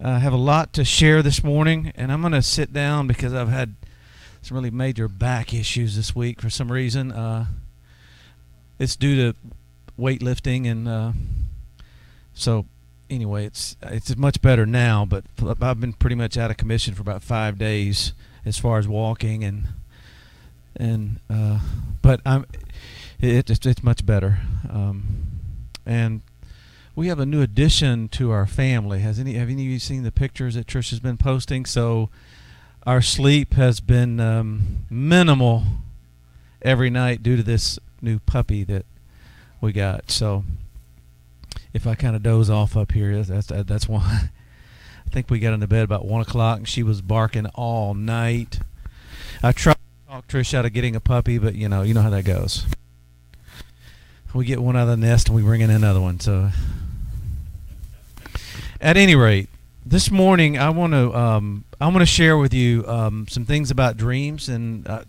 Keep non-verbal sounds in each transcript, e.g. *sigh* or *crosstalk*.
I have a lot to share this morning, and I'm going to sit down because I've had some really major back issues this week for some reason. Uh, it's due to weightlifting, and uh, so anyway, it's it's much better now. But I've been pretty much out of commission for about five days as far as walking and and uh, but I'm it, it's it's much better. Um, and we have a new addition to our family. Has any have any of you seen the pictures that Trish has been posting? So our sleep has been um, minimal every night due to this new puppy that we got. So if I kind of doze off up here, that's that's why. *laughs* I think we got into bed about one o'clock, and she was barking all night. I tried to talk Trish out of getting a puppy, but you know, you know how that goes. We get one out of the nest, and we bring in another one. So at any rate, this morning I want to um, I want to share with you um, some things about dreams. And uh,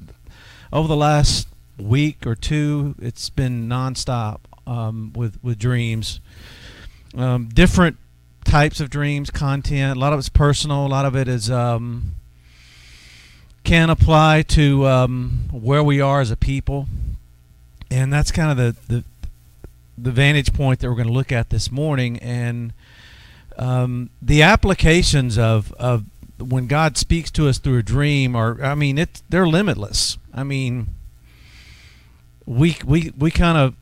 over the last week or two, it's been nonstop um, with with dreams. Um, different types of dreams, content. A lot of it's personal. A lot of it is um, can apply to um, where we are as a people, and that's kind of the the the vantage point that we're going to look at this morning and um, the applications of, of when God speaks to us through a dream are I mean it they're limitless. I mean we we we kind of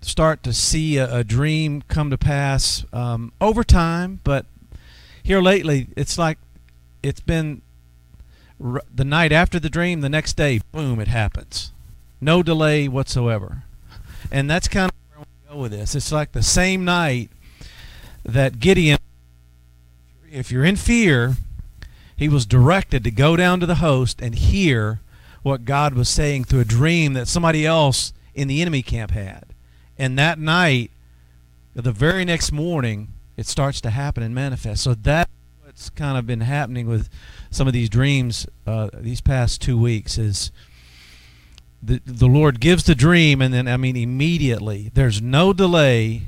start to see a, a dream come to pass um, over time, but here lately it's like it's been the night after the dream, the next day, boom, it happens, no delay whatsoever, and that's kind of where we go with this. It's like the same night that Gideon, if you're in fear, he was directed to go down to the host and hear what God was saying through a dream that somebody else in the enemy camp had. And that night, the very next morning, it starts to happen and manifest. So that's what's kind of been happening with some of these dreams uh, these past two weeks is the the Lord gives the dream, and then I mean immediately. There's no delay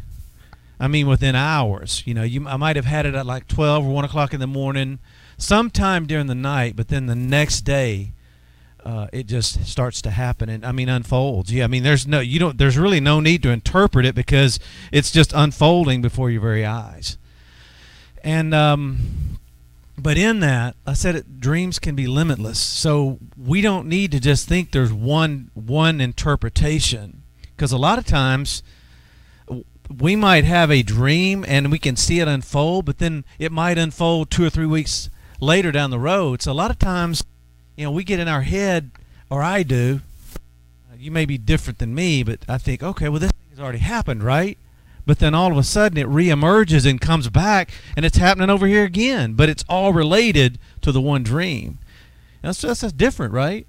I mean, within hours. You know, you I might have had it at like 12 or 1 o'clock in the morning, sometime during the night, but then the next day, uh, it just starts to happen and I mean unfolds. Yeah, I mean there's no you don't there's really no need to interpret it because it's just unfolding before your very eyes. And um, but in that, I said it, dreams can be limitless. So we don't need to just think there's one one interpretation because a lot of times we might have a dream and we can see it unfold, but then it might unfold two or three weeks later down the road. So a lot of times, you know, we get in our head, or I do. Uh, you may be different than me, but I think, okay, well, this thing has already happened, right? But then all of a sudden it reemerges and comes back, and it's happening over here again. But it's all related to the one dream. That's just that's different, right?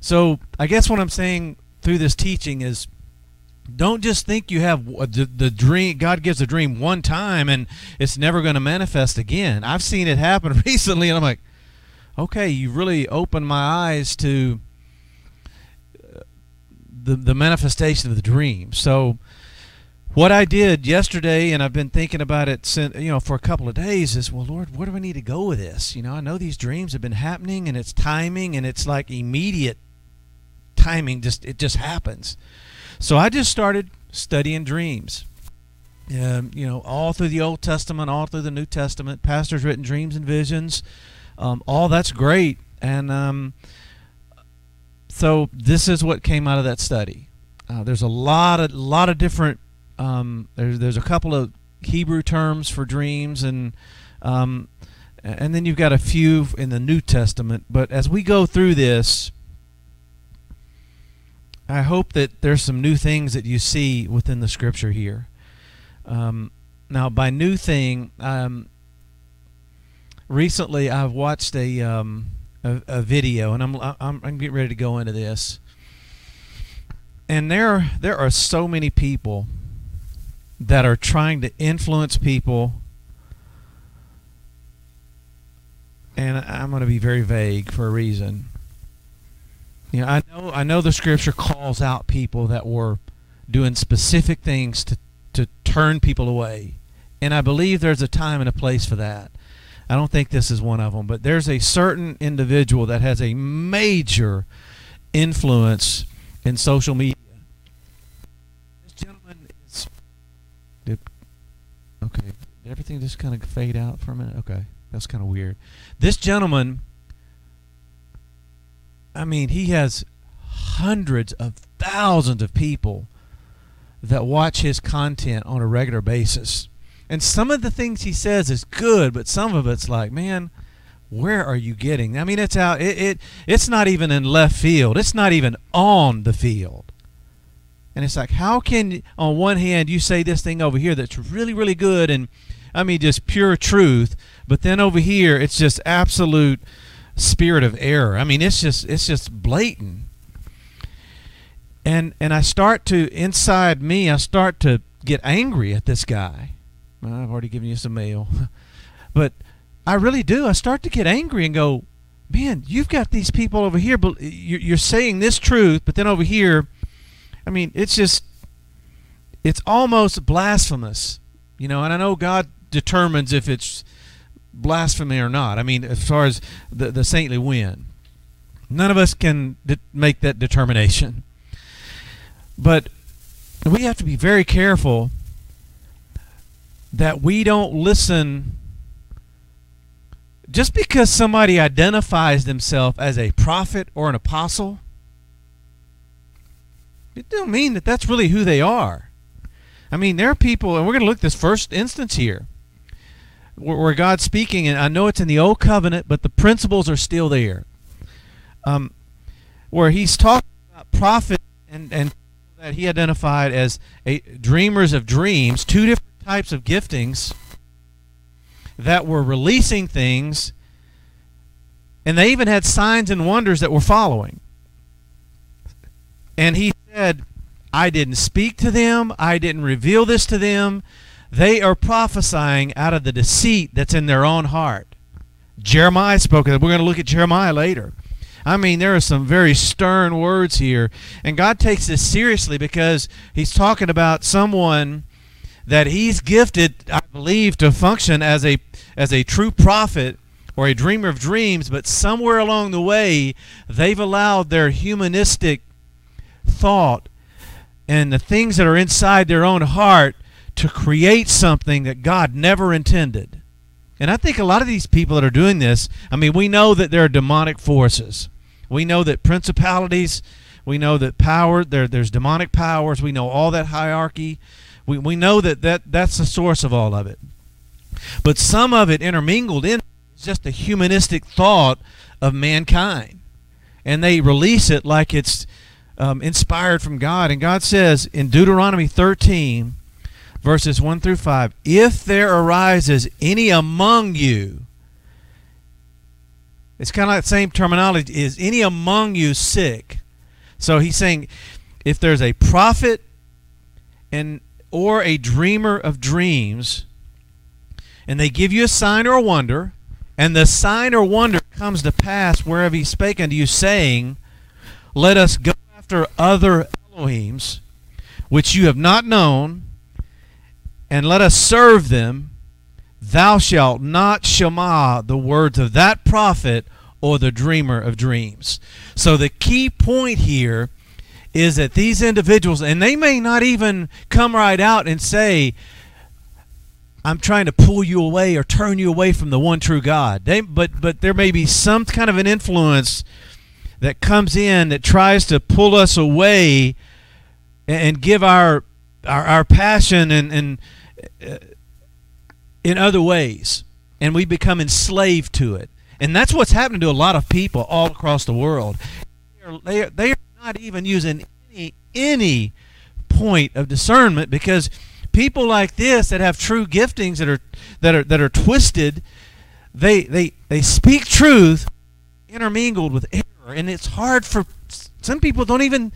So I guess what I'm saying through this teaching is don't just think you have the, the dream god gives a dream one time and it's never going to manifest again. I've seen it happen *laughs* recently and i'm like okay you really opened my eyes to uh, the, the manifestation of the dream. So what i did yesterday and i've been thinking about it since you know for a couple of days is well lord where do i need to go with this? You know i know these dreams have been happening and it's timing and it's like immediate timing just it just happens so I just started studying dreams. Um, you know, all through the Old Testament, all through the New Testament, pastors written dreams and visions. Um, all that's great, and um, so this is what came out of that study. Uh, there's a lot of lot of different. Um, there's there's a couple of Hebrew terms for dreams, and um, and then you've got a few in the New Testament. But as we go through this, I hope that there's some new things that you see within the scripture here. Um, now, by new thing, um, recently I've watched a, um, a, a video, and I'm, I'm I'm getting ready to go into this. And there there are so many people that are trying to influence people, and I'm going to be very vague for a reason you know, I know I know the scripture calls out people that were doing specific things to to turn people away And I believe there's a time and a place for that. I don't think this is one of them, but there's a certain individual that has a major influence in social media. This gentleman is. Did, okay. Did everything just kind of fade out for a minute? Okay. That's kind of weird. This gentleman, I mean, he has hundreds of thousands of people that watch his content on a regular basis. And some of the things he says is good, but some of it's like, man, where are you getting? I mean, it's out. It, it it's not even in left field. It's not even on the field. And it's like, how can on one hand you say this thing over here that's really really good and I mean just pure truth, but then over here it's just absolute spirit of error. I mean, it's just it's just blatant. And and I start to inside me, I start to get angry at this guy. I've already given you some mail. *laughs* but I really do. I start to get angry and go, man, you've got these people over here, but you're saying this truth, but then over here, I mean, it's just, it's almost blasphemous, you know. And I know God determines if it's blasphemy or not. I mean, as far as the the saintly win, none of us can de- make that determination. But we have to be very careful that we don't listen just because somebody identifies themselves as a prophet or an apostle it don't mean that that's really who they are i mean there are people and we're going to look this first instance here where, god's speaking and i know it's in the old covenant but the principles are still there um, where he's talking about prophets and, and that he identified as a dreamers of dreams two different types of giftings that were releasing things, and they even had signs and wonders that were following. And he said, I didn't speak to them, I didn't reveal this to them. They are prophesying out of the deceit that's in their own heart. Jeremiah spoke of it. We're going to look at Jeremiah later. I mean, there are some very stern words here. And God takes this seriously because he's talking about someone that he's gifted, I believe, to function as a as a true prophet or a dreamer of dreams, but somewhere along the way, they've allowed their humanistic thought and the things that are inside their own heart to create something that God never intended. And I think a lot of these people that are doing this, I mean, we know that there are demonic forces. We know that principalities, we know that power, there, there's demonic powers, we know all that hierarchy. We, we know that, that that's the source of all of it. But some of it intermingled in is just a humanistic thought of mankind. And they release it like it's um, inspired from God. And God says in Deuteronomy 13, verses 1 through 5, if there arises any among you, it's kind of like the same terminology, is any among you sick? So he's saying if there's a prophet and or a dreamer of dreams, and they give you a sign or a wonder, and the sign or wonder comes to pass wherever he spake unto you, saying, Let us go after other Elohims, which you have not known, and let us serve them. Thou shalt not shema the words of that prophet or the dreamer of dreams. So the key point here is that these individuals, and they may not even come right out and say, I'm trying to pull you away or turn you away from the one true God. They, but but there may be some kind of an influence that comes in that tries to pull us away and, give our our, our passion and and in other ways, and we become enslaved to it. And that's what's happening to a lot of people all across the world. They are, they are, they are not even using any any point of discernment because people like this that have true giftings that are that are that are twisted they they they speak truth intermingled with error and it's hard for some people don't even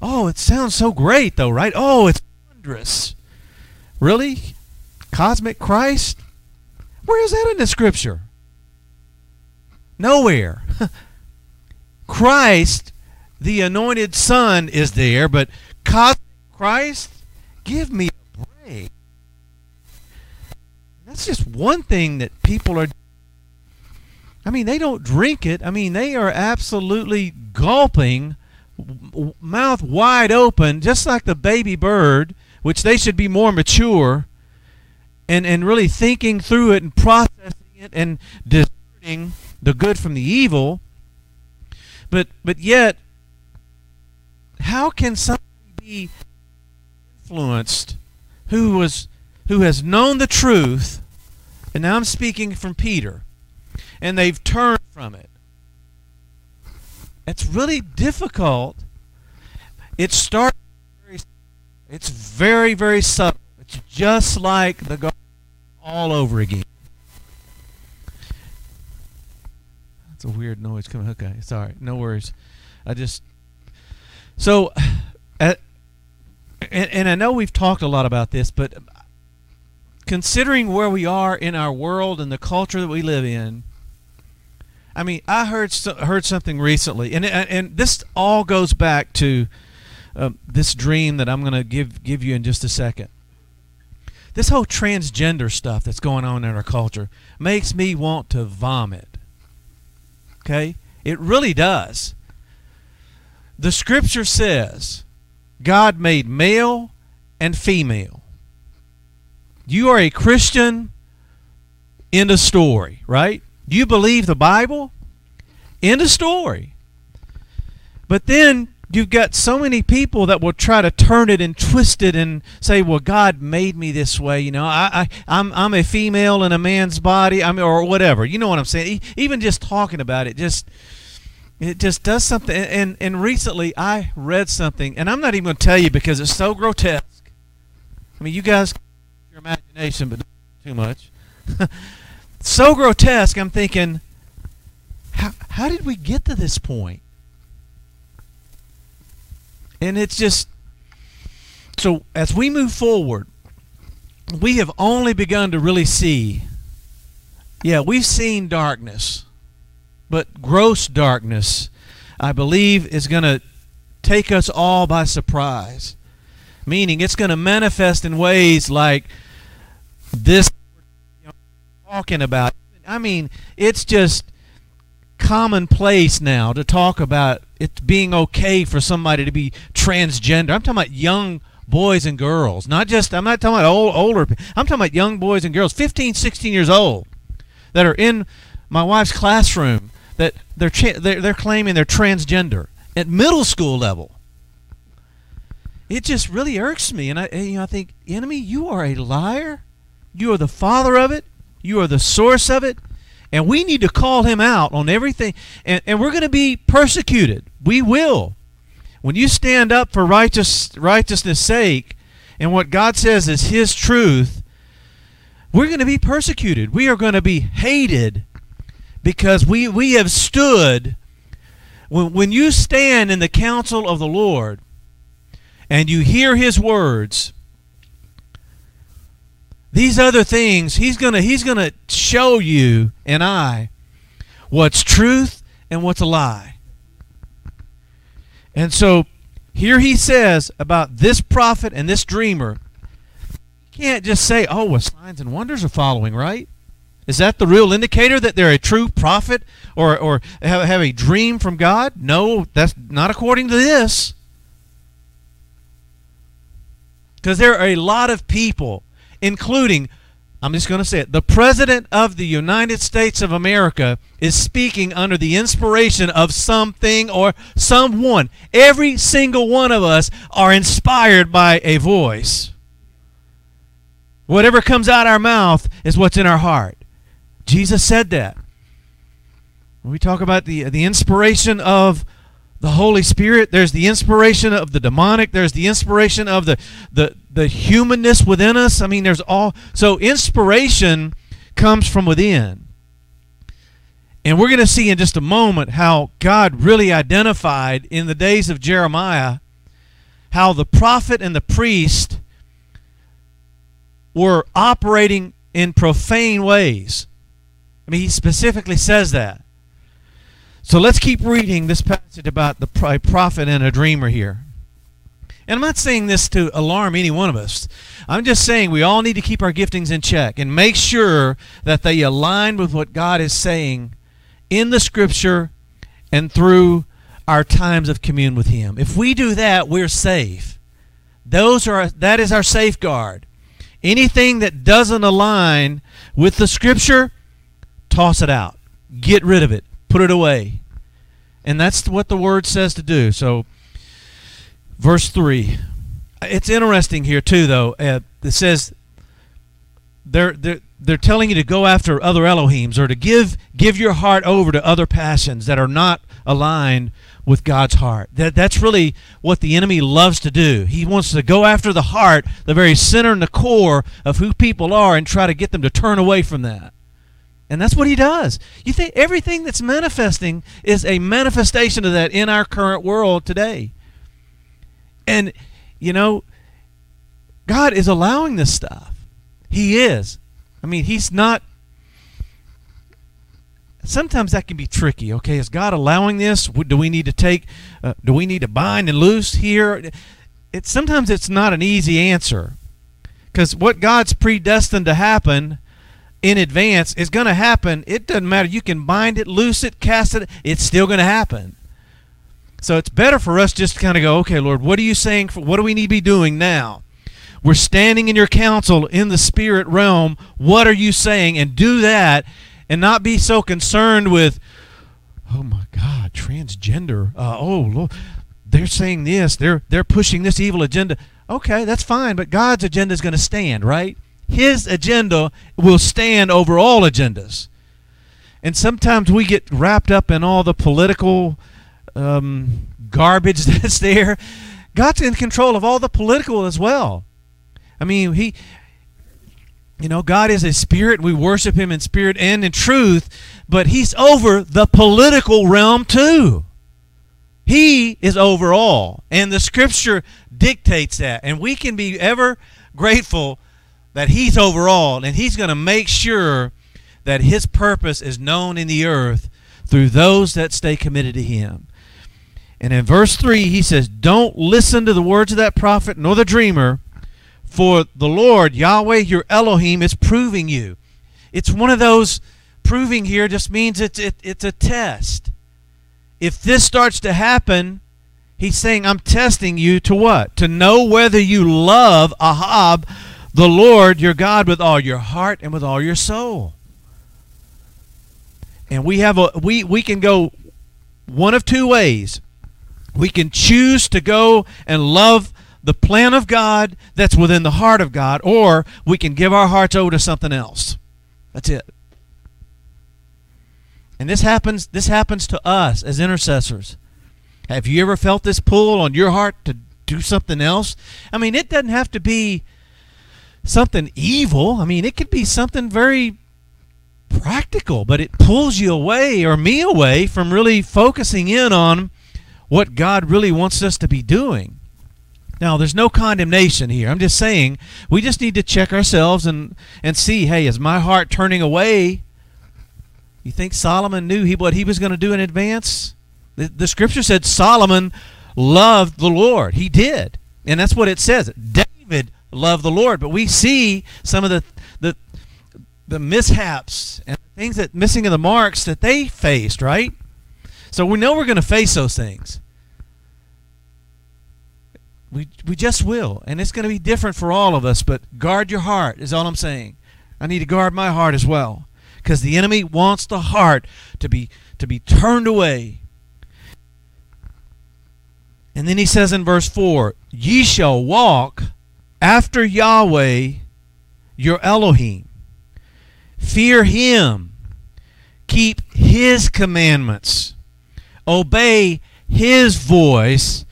oh it sounds so great though right oh it's wondrous really cosmic christ where is that in the scripture nowhere *laughs* christ the anointed son is there, but cosmic Christ, give me a break. That's just one thing that people are. I mean, they don't drink it. I mean, they are absolutely gulping, mouth wide open, just like the baby bird, which they should be more mature and, and really thinking through it and processing it and discerning the good from the evil. But but yet, how can somebody be influenced who was who has known the truth, and now I'm speaking from Peter, and they've turned from it? It's really difficult. It starts. It's very very subtle. It's just like the garden all over again. That's a weird noise coming. Okay, sorry, no worries. I just so, at, and, and I know we've talked a lot about this, but considering where we are in our world and the culture that we live in, I mean, I heard heard something recently, and and this all goes back to uh, this dream that I'm going to give give you in just a second. This whole transgender stuff that's going on in our culture makes me want to vomit. Okay, it really does. The Scripture says God made male and female. You are a Christian. in of story, right? You believe the Bible? End of story. But then you've got so many people that will try to turn it and twist it and say, "Well, God made me this way." You know, I, I I'm I'm a female in a man's body. I mean, or whatever. You know what I'm saying? Even just talking about it, just it just does something. And and recently I read something, and I'm not even going to tell you because it's so grotesque. I mean, you guys, your imagination, but too much. *laughs* so grotesque. I'm thinking, how how did we get to this point? And it's just so as we move forward, we have only begun to really see. Yeah, we've seen darkness, but gross darkness, I believe, is going to take us all by surprise. Meaning, it's going to manifest in ways like this you know, talking about. I mean, it's just commonplace now to talk about it being okay for somebody to be transgender. I'm talking about young boys and girls, not just I'm not talking about old older. I'm talking about young boys and girls, 15, 16 years old, that are in my wife's classroom that they're they're, they're claiming they're transgender at middle school level. It just really irks me, and I you know I think enemy, you are a liar. You are the father of it. You are the source of it. And we need to call him out on everything. And, and we're going to be persecuted. We will. When you stand up for righteous, righteousness' sake, and what God says is his truth, we're going to be persecuted. We are going to be hated because we, we have stood. When, when you stand in the counsel of the Lord and you hear his words, these other things he's going to he's going to show you and I what's truth and what's a lie. And so here he says about this prophet and this dreamer. You can't just say, "Oh, well, signs and wonders are following," right? Is that the real indicator that they're a true prophet or or have, have a dream from God? No, that's not according to this. Because there are a lot of people including, I'm just going to say it, the President of the United States of America is speaking under the inspiration of something or someone. Every single one of us are inspired by a voice. Whatever comes out our mouth is what's in our heart. Jesus said that. When we talk about the, the inspiration of the Holy Spirit, there's the inspiration of the demonic, there's the inspiration of the, the, the humanness within us. I mean, there's all. So, inspiration comes from within. And we're going to see in just a moment how God really identified in the days of Jeremiah how the prophet and the priest were operating in profane ways. I mean, he specifically says that. So let's keep reading this passage about the prophet and a dreamer here. And I'm not saying this to alarm any one of us. I'm just saying we all need to keep our giftings in check and make sure that they align with what God is saying in the Scripture and through our times of commune with Him. If we do that, we're safe. Those are that is our safeguard. Anything that doesn't align with the Scripture, toss it out. Get rid of it. Put it away. And that's what the Word says to do. So verse 3. It's interesting here too, though. Uh, it says they're they're they're telling you to go after other Elohims or to give give your heart over to other passions that are not aligned with God's heart. That that's really what the enemy loves to do. He wants to go after the heart, the very center and the core of who people are, and try to get them to turn away from that. And that's what he does. You think everything that's manifesting is a manifestation of that in our current world today. And, you know, God is allowing this stuff. He is. I mean, He's not. Sometimes that can be tricky. Okay, is God allowing this? Do we need to take? Uh, do we need to bind and loose here? It sometimes it's not an easy answer, because what God's predestined to happen in advance is going to happen. It doesn't matter. You can bind it, loose it, cast it. It's still going to happen. So it's better for us just to kind of go, okay, Lord, what are you saying? For, what do we need to be doing now? We're standing in your counsel in the spirit realm. What are you saying? And do that and not be so concerned with, oh my God, transgender. Uh, oh, Lord, they're saying this. They're, they're pushing this evil agenda. Okay, that's fine, but God's agenda is going to stand, right? His agenda will stand over all agendas. And sometimes we get wrapped up in all the political um, garbage *laughs* that's there. God's in control of all the political as well. I mean, he, you know, God is a spirit. We worship him in spirit and in truth, but he's over the political realm too. He is over all. And the scripture dictates that. And we can be ever grateful that he's over all. And he's going to make sure that his purpose is known in the earth through those that stay committed to him. And in verse 3, he says, Don't listen to the words of that prophet nor the dreamer, for the Lord, Yahweh, your Elohim, is proving you. It's one of those proving here just means it's, it, it's a test. If this starts to happen, he's saying, I'm testing you to what? To know whether you love ahav, the Lord your God, with all your heart and with all your soul. And we have a we, we can go one of two ways. We can choose to go and love the plan of God that's within the heart of God, or we can give our hearts over to something else. That's it. And this happens this happens to us as intercessors. Have you ever felt this pull on your heart to do something else? I mean, it doesn't have to be something evil. I mean, it could be something very practical, but it pulls you away or me away from really focusing in on what God really wants us to be doing. Now, there's no condemnation here. I'm just saying we just need to check ourselves and, and see, hey, is my heart turning away? You think Solomon knew he, what he was going to do in advance? The, the scripture said Solomon loved the Lord. He did. And that's what it says. David loved the Lord. But we see some of the, the, the mishaps and things that missing of the marks that they faced, right? So we know we're going to face those things. We, we just will. And it's going to be different for all of us, but guard your heart, is all I'm saying. I need to guard my heart as well. Because the enemy wants the heart to be to be turned away. And then he says in verse 4 Ye shall walk after Yahweh your Elohim. Fear him. Keep his commandments obey his voice,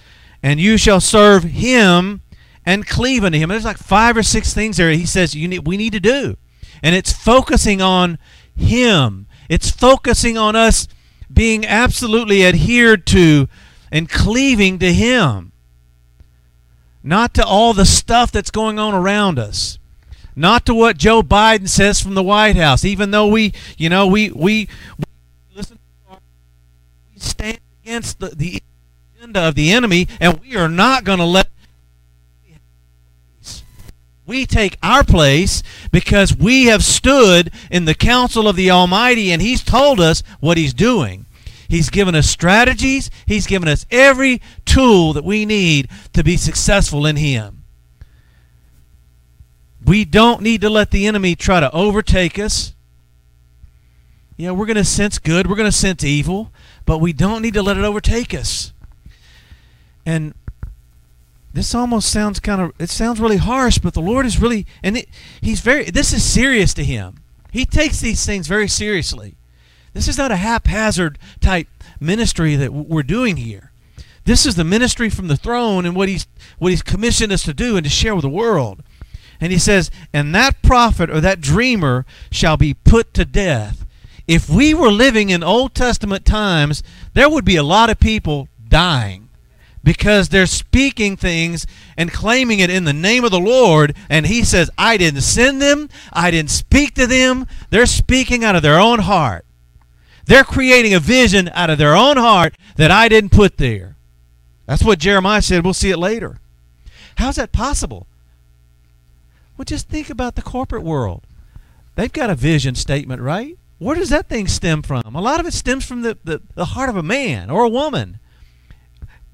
and you shall serve him and cleave unto him. There's like five or six things there he says you need, we need to do. And it's focusing on him. It's focusing on us being absolutely adhered to and cleaving to him. Not to all the stuff that's going on around us. Not to what Joe Biden says from the White House, even though we, you know, we, we, stand against the, the agenda of the enemy, and we are not going to let We take our place because we have stood in the counsel of the Almighty and He's told us what He's doing. He's given us strategies, He's given us every tool that we need to be successful in Him. We don't need to let the enemy try to overtake us. Yeah, we're going to sense good, we're going to sense evil, but we don't need to let it overtake us. And this almost sounds kind of it sounds really harsh, but the Lord is really and it, he's very this is serious to him. He takes these things very seriously. This is not a haphazard type ministry that we're doing here. This is the ministry from the throne and what he's what he's commissioned us to do and to share with the world. And he says, "And that prophet or that dreamer shall be put to death." If we were living in Old Testament times, there would be a lot of people dying because they're speaking things and claiming it in the name of the Lord. And he says, I didn't send them, I didn't speak to them. They're speaking out of their own heart. They're creating a vision out of their own heart that I didn't put there. That's what Jeremiah said. We'll see it later. How's that possible? Well, just think about the corporate world. They've got a vision statement, right? Where does that thing stem from? A lot of it stems from the, the, the heart of a man or a woman.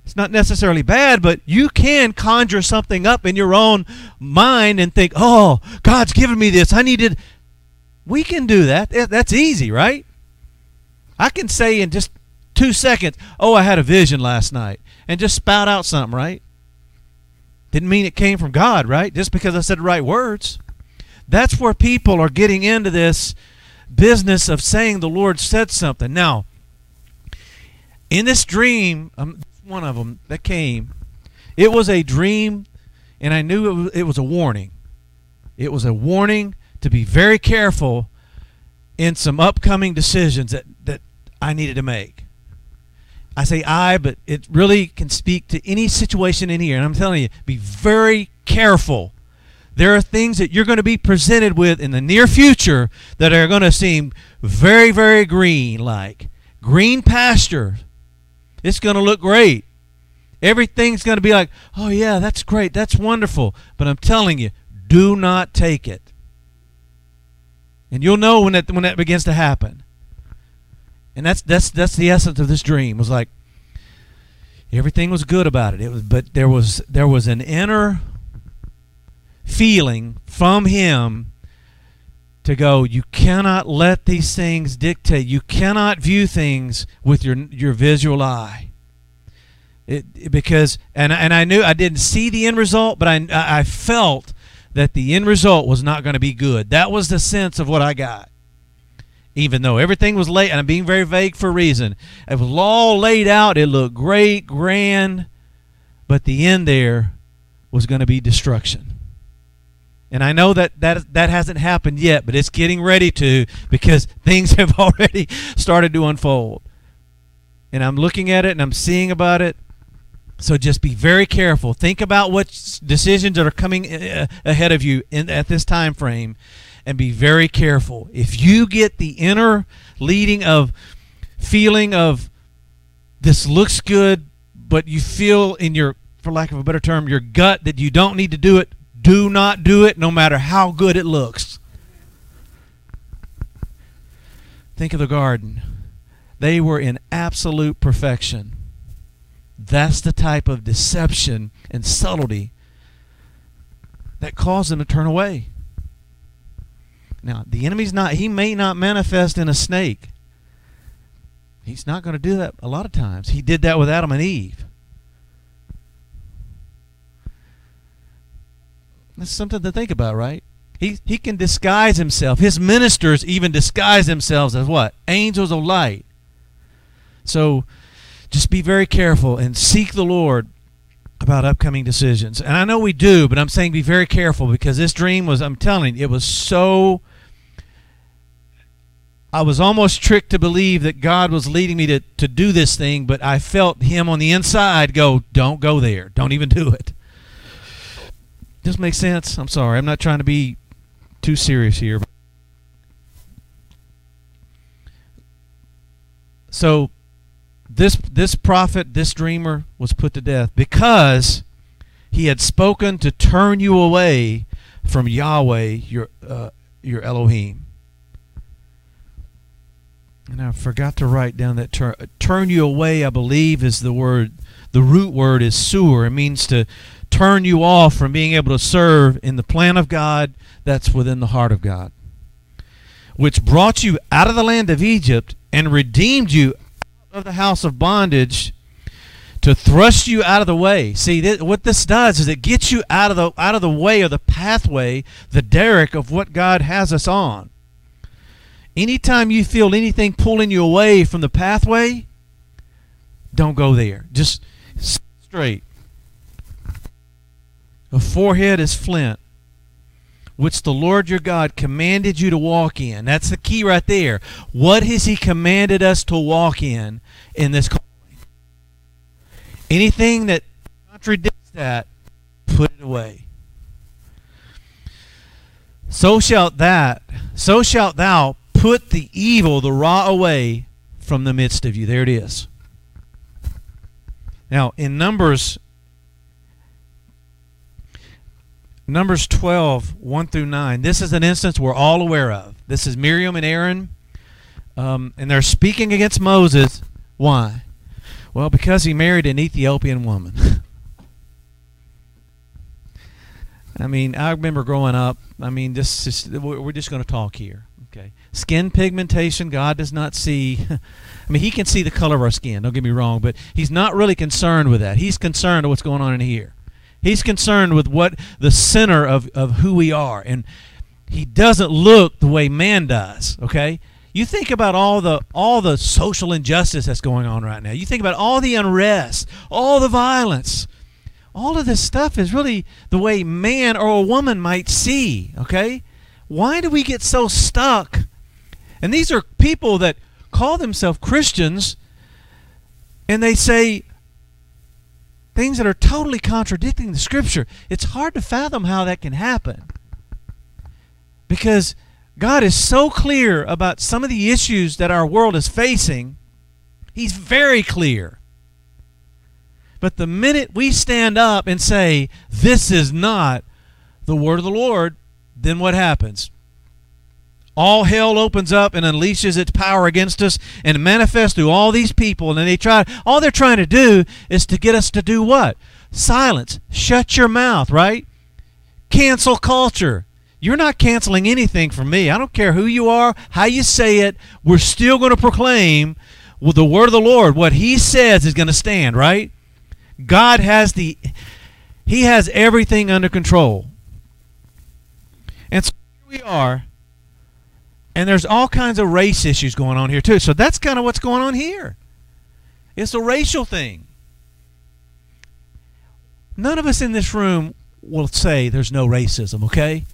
It's not necessarily bad, but you can conjure something up in your own mind and think, oh, God's given me this. I needed. We can do that. That's easy, right? I can say in just two seconds, oh, I had a vision last night, and just spout out something, right? Didn't mean it came from God, right? Just because I said the right words. That's where people are getting into this business of saying the Lord said something. Now, in this dream, um, one of them that came, it was a dream, and I knew it was, it was a warning. It was a warning to be very careful in some upcoming decisions that, that I needed to make. I say I, but it really can speak to any situation in here. And I'm telling you, be very careful. There are things that you're going to be presented with in the near future that are going to seem very, very green like green pasture it's going to look great. Everything's going to be like, oh, yeah, that's great. That's wonderful. But I'm telling you, do not take it. And you'll know when that, when that begins to happen. And that's, that's, that's the essence of this dream. Was like, everything was good about it. It was, but there was, there was an inner feeling from him to go you cannot let these things dictate. You cannot view things with your your visual eye. It, because and and I knew I didn't see the end result but I I felt that the end result was not going to be good. That was the sense of what I got. Even though everything was laid and I'm being very vague for a reason it was all laid out it looked great grand but the end there was going to be destruction and I know that, that that hasn't happened yet, but it's getting ready to because *laughs* things have already started to unfold. And I'm looking at it and I'm seeing about it. So just be very careful. Think about what decisions that are coming uh, ahead of you in, at this time frame and be very careful. If you get the inner leading of feeling of this looks good, but you feel in your for lack of a better term, your gut that you don't need to do it, do not do it no matter how good it looks. Think of the garden. They were in absolute perfection. That's the type of deception and subtlety that caused them to turn away. Now, the enemy's not, he may not manifest in a snake. He's not going to do that a lot of times. He did that with Adam and Eve. That's something to think about, right? He, he can disguise himself. His ministers even disguise themselves as what? Angels of light. So just be very careful and seek the Lord about upcoming decisions. And I know we do, but I'm saying be very careful because this dream was, I'm telling you, it was so. I was almost tricked to believe that God was leading me to, to do this thing, but I felt Him on the inside go, don't go there. Don't even do it. Does makes sense? I'm sorry. I'm not trying to be too serious here. So this this prophet, this dreamer was put to death because he had spoken to turn you away from Yahweh your uh, your Elohim. And I forgot to write down that term. Turn you away, I believe, is the word. The root word is sewer. It means to turn you off from being able to serve in the plan of God that's within the heart of God, which brought you out of the land of Egypt and redeemed you out of the house of bondage to thrust you out of the way. See, th- what this does is it gets you out of the out of the way of the pathway, the derek of what God has us on. Anytime you feel anything pulling you away from the pathway, don't go there. Just straight. A forehead is flint, which the Lord your God commanded you to walk in. That's the key right there. What has He commanded us to walk in in this calling? Anything that contradicts that, put it away. So shalt that, so shalt thou put the evil, the ra away from the midst of you. There it is. Now, in Numbers Numbers 12, 1 through 9. This is an instance we're all aware of. This is Miriam and Aaron, um, and they're speaking against Moses. Why? Well, because he married an Ethiopian woman. *laughs* I mean, I remember growing up. I mean, this is, we're just going to talk here. Okay. Skin pigmentation, God does not see. *laughs* I mean, He can see the color of our skin, don't get me wrong, but He's not really concerned with that. He's concerned with what's going on in here. He's concerned with what the center of, of who we are. And He doesn't look the way man does, okay? You think about all the all the social injustice that's going on right now. You think about all the unrest, all the violence. All of this stuff is really the way man or a woman might see, okay? Why do we get so stuck? And these are people that call themselves Christians and they say things that are totally contradicting the scripture. It's hard to fathom how that can happen. Because God is so clear about some of the issues that our world is facing. He's very clear. But the minute we stand up and say, This is not the word of the Lord, then what happens? All hell opens up and unleashes its power against us and manifests through all these people. And they try all they're trying to do is to get us to do what? Silence. Shut your mouth, right? Cancel culture. You're not canceling anything from me. I don't care who you are, how you say it. We're still going to proclaim the word of the Lord. What he says is going to stand, right? God has the he has everything under control. And so here we are. And there's all kinds of race issues going on here too. So that's kind of what's going on here. It's a racial thing. None of us in this room will say there's no racism, okay?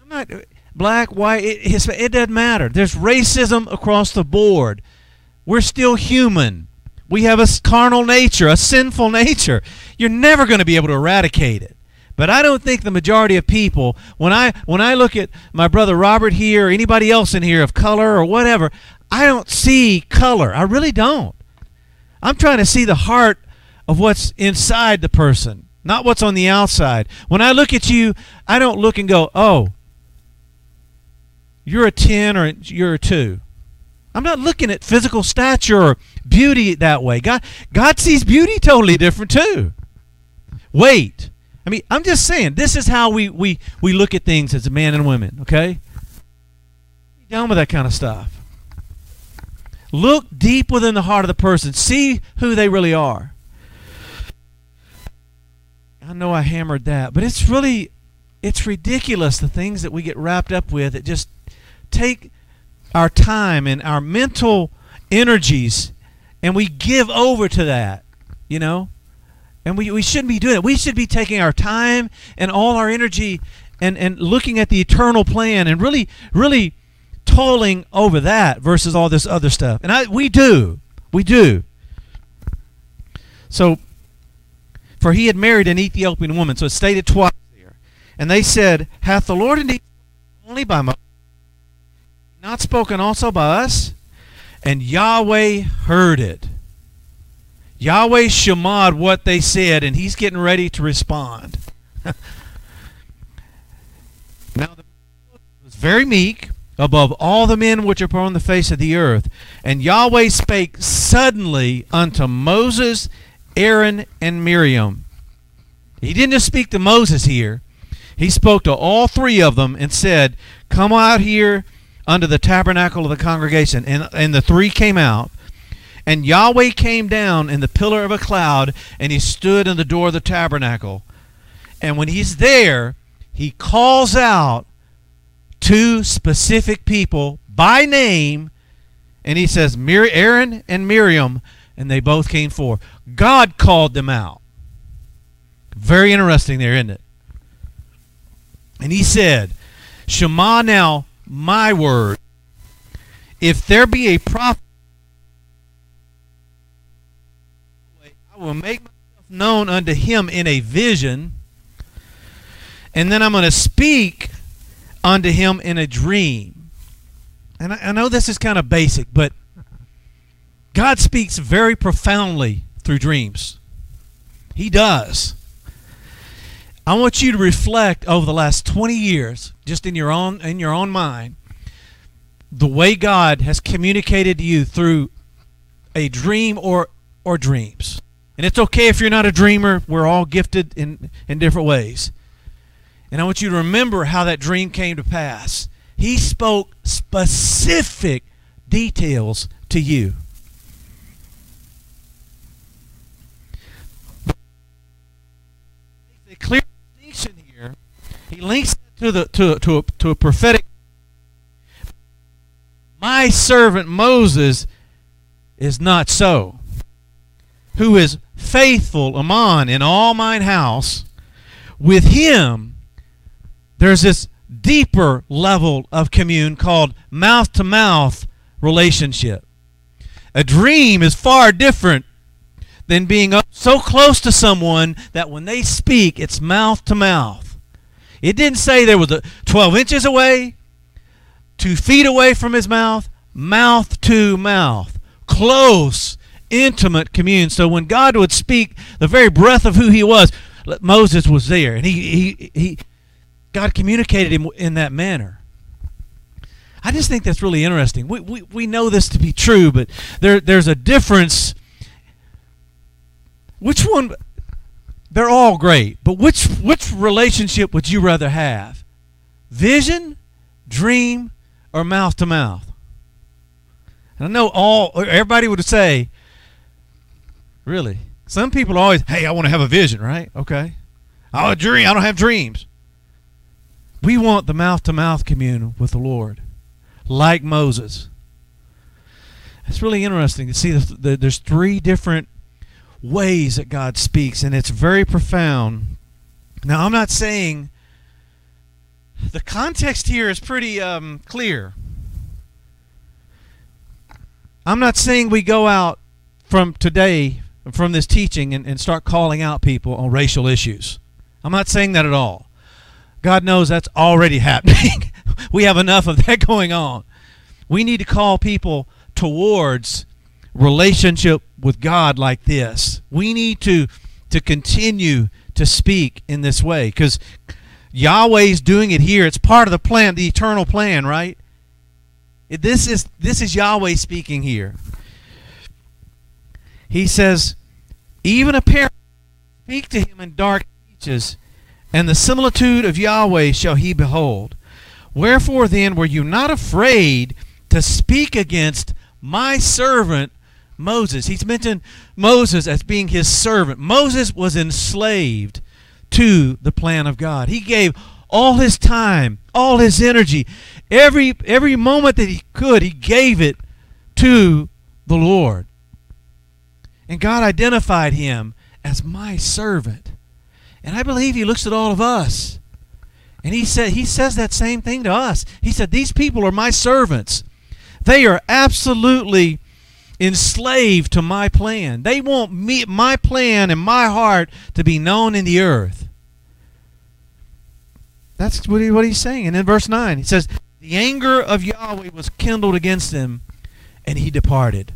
I'm not black, white, it, it doesn't matter. There's racism across the board. We're still human. We have a carnal nature, a sinful nature. You're never going to be able to eradicate it. But I don't think the majority of people, when I when I look at my brother Robert here, or anybody else in here of color or whatever, I don't see color. I really don't. I'm trying to see the heart of what's inside the person, not what's on the outside. When I look at you, I don't look and go, "Oh, you're a 10 or you're a 2." I'm not looking at physical stature or beauty that way. God God sees beauty totally different too. Wait. I mean, I'm just saying, this is how we, we, we look at things as a man and women, okay? Be done with that kind of stuff. Look deep within the heart of the person. See who they really are. I know I hammered that, but it's really it's ridiculous the things that we get wrapped up with that just take our time and our mental energies and we give over to that, you know? And we, we shouldn't be doing it. We should be taking our time and all our energy and, and looking at the eternal plan and really, really tolling over that versus all this other stuff. And I, we do. We do. So, for he had married an Ethiopian woman. So it's stated twice here. And they said, Hath the Lord indeed only by Moses, not spoken also by us? And Yahweh heard it. Yahweh shamad what they said, and he's getting ready to respond. *laughs* Now the was very meek above all the men which are upon the face of the earth. And Yahweh spake suddenly unto Moses, Aaron, and Miriam. He didn't just speak to Moses here. He spoke to all three of them and said, Come out here under the tabernacle of the congregation. And, and the three came out. And Yahweh came down in the pillar of a cloud, and he stood in the door of the tabernacle. And when he's there, he calls out two specific people by name, and he says, Aaron and Miriam, and they both came forth. God called them out. Very interesting there, isn't it? And he said, Shema now my word. If there be a prophet, I will make myself known unto him in a vision, and then I'm going to speak unto him in a dream. And I, I know this is kind of basic, but God speaks very profoundly through dreams. He does. I want you to reflect over the last 20 years, just in your own in your own mind, the way God has communicated to you through a dream or or dreams. And it's okay if you're not a dreamer. We're all gifted in in different ways. And I want you to remember how that dream came to pass. He spoke specific details to you. A clear distinction here. he links to the to to a, to a prophetic. My servant Moses is not so, who is faithful among in all mine house. With him, there's this deeper level of commune called mouth to mouth relationship. A dream is far different than being so close to someone that when they speak, it's mouth to mouth. It didn't say there was a 12 inches away, two feet away from his mouth, mouth to mouth, close, intimate commune. So when God would speak, the very breath of who He was, Moses was there, and he he he, God communicated him in that manner. I just think that's really interesting. We, we, we know this to be true, but there there's a difference. Which one they're all great, but which which relationship would you rather have? Vision, dream, or mouth to mouth? I know all everybody would say, really. Some people always, hey, I want to have a vision, right? Okay. I dream. I don't have dreams. We want the mouth to mouth commune with the Lord, like Moses. It's really interesting to see the, the, there's three different ways that God speaks, and it's very profound. Now, I'm not saying the context here is pretty um, clear. I'm not saying we go out from today, from this teaching, and, and start calling out people on racial issues. I'm not saying that at all. God knows that's already *laughs* happening. we have enough of that *laughs* going on. We need to call people towards relationship with God like this. We need to to continue to speak in this way because Yahweh's doing it here. It's part of the plan, the eternal plan, right? This is this is Yahweh speaking here. He says, even a parent speak to him in dark speeches, and the similitude of Yahweh shall he behold. Wherefore then were you not afraid to speak against my servant Moses. He's mentioned Moses as being his servant. Moses was enslaved to the plan of God. He gave all his time, all his energy, every every moment that he could, he gave it to the Lord. And God identified him as my servant. And I believe he looks at all of us. And he said he says that same thing to us. He said these people are my servants. They are absolutely enslaved to my plan. They want me, my plan and my heart to be known in the earth. That's what, he, what he's saying. And in verse 9, he says, The anger of Yahweh was kindled against them, and he departed.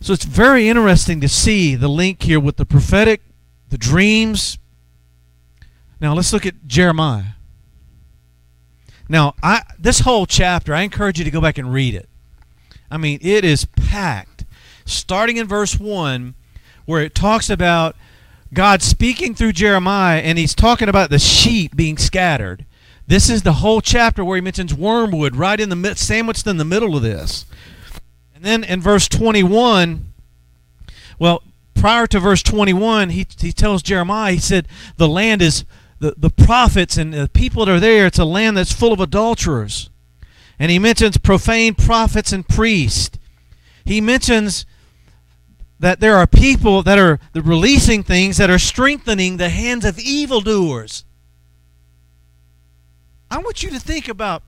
So it's very interesting to see the link here with the prophetic, the dreams. Now let's look at Jeremiah. Now, I this whole chapter, I encourage you to go back and read it. I mean, it is packed. Starting in verse 1 where it talks about God speaking through Jeremiah and he's talking about the sheep being scattered. This is the whole chapter where he mentions wormwood right in the sandwiched in the middle of this. And then in verse 21, well, prior to verse 21, he, he tells Jeremiah, he said, the land is, the, the prophets and the people that are there, it's a land that's full of adulterers. And he mentions profane prophets and priests. He mentions that there are people that are releasing things that are strengthening the hands of evildoers. I want you to think about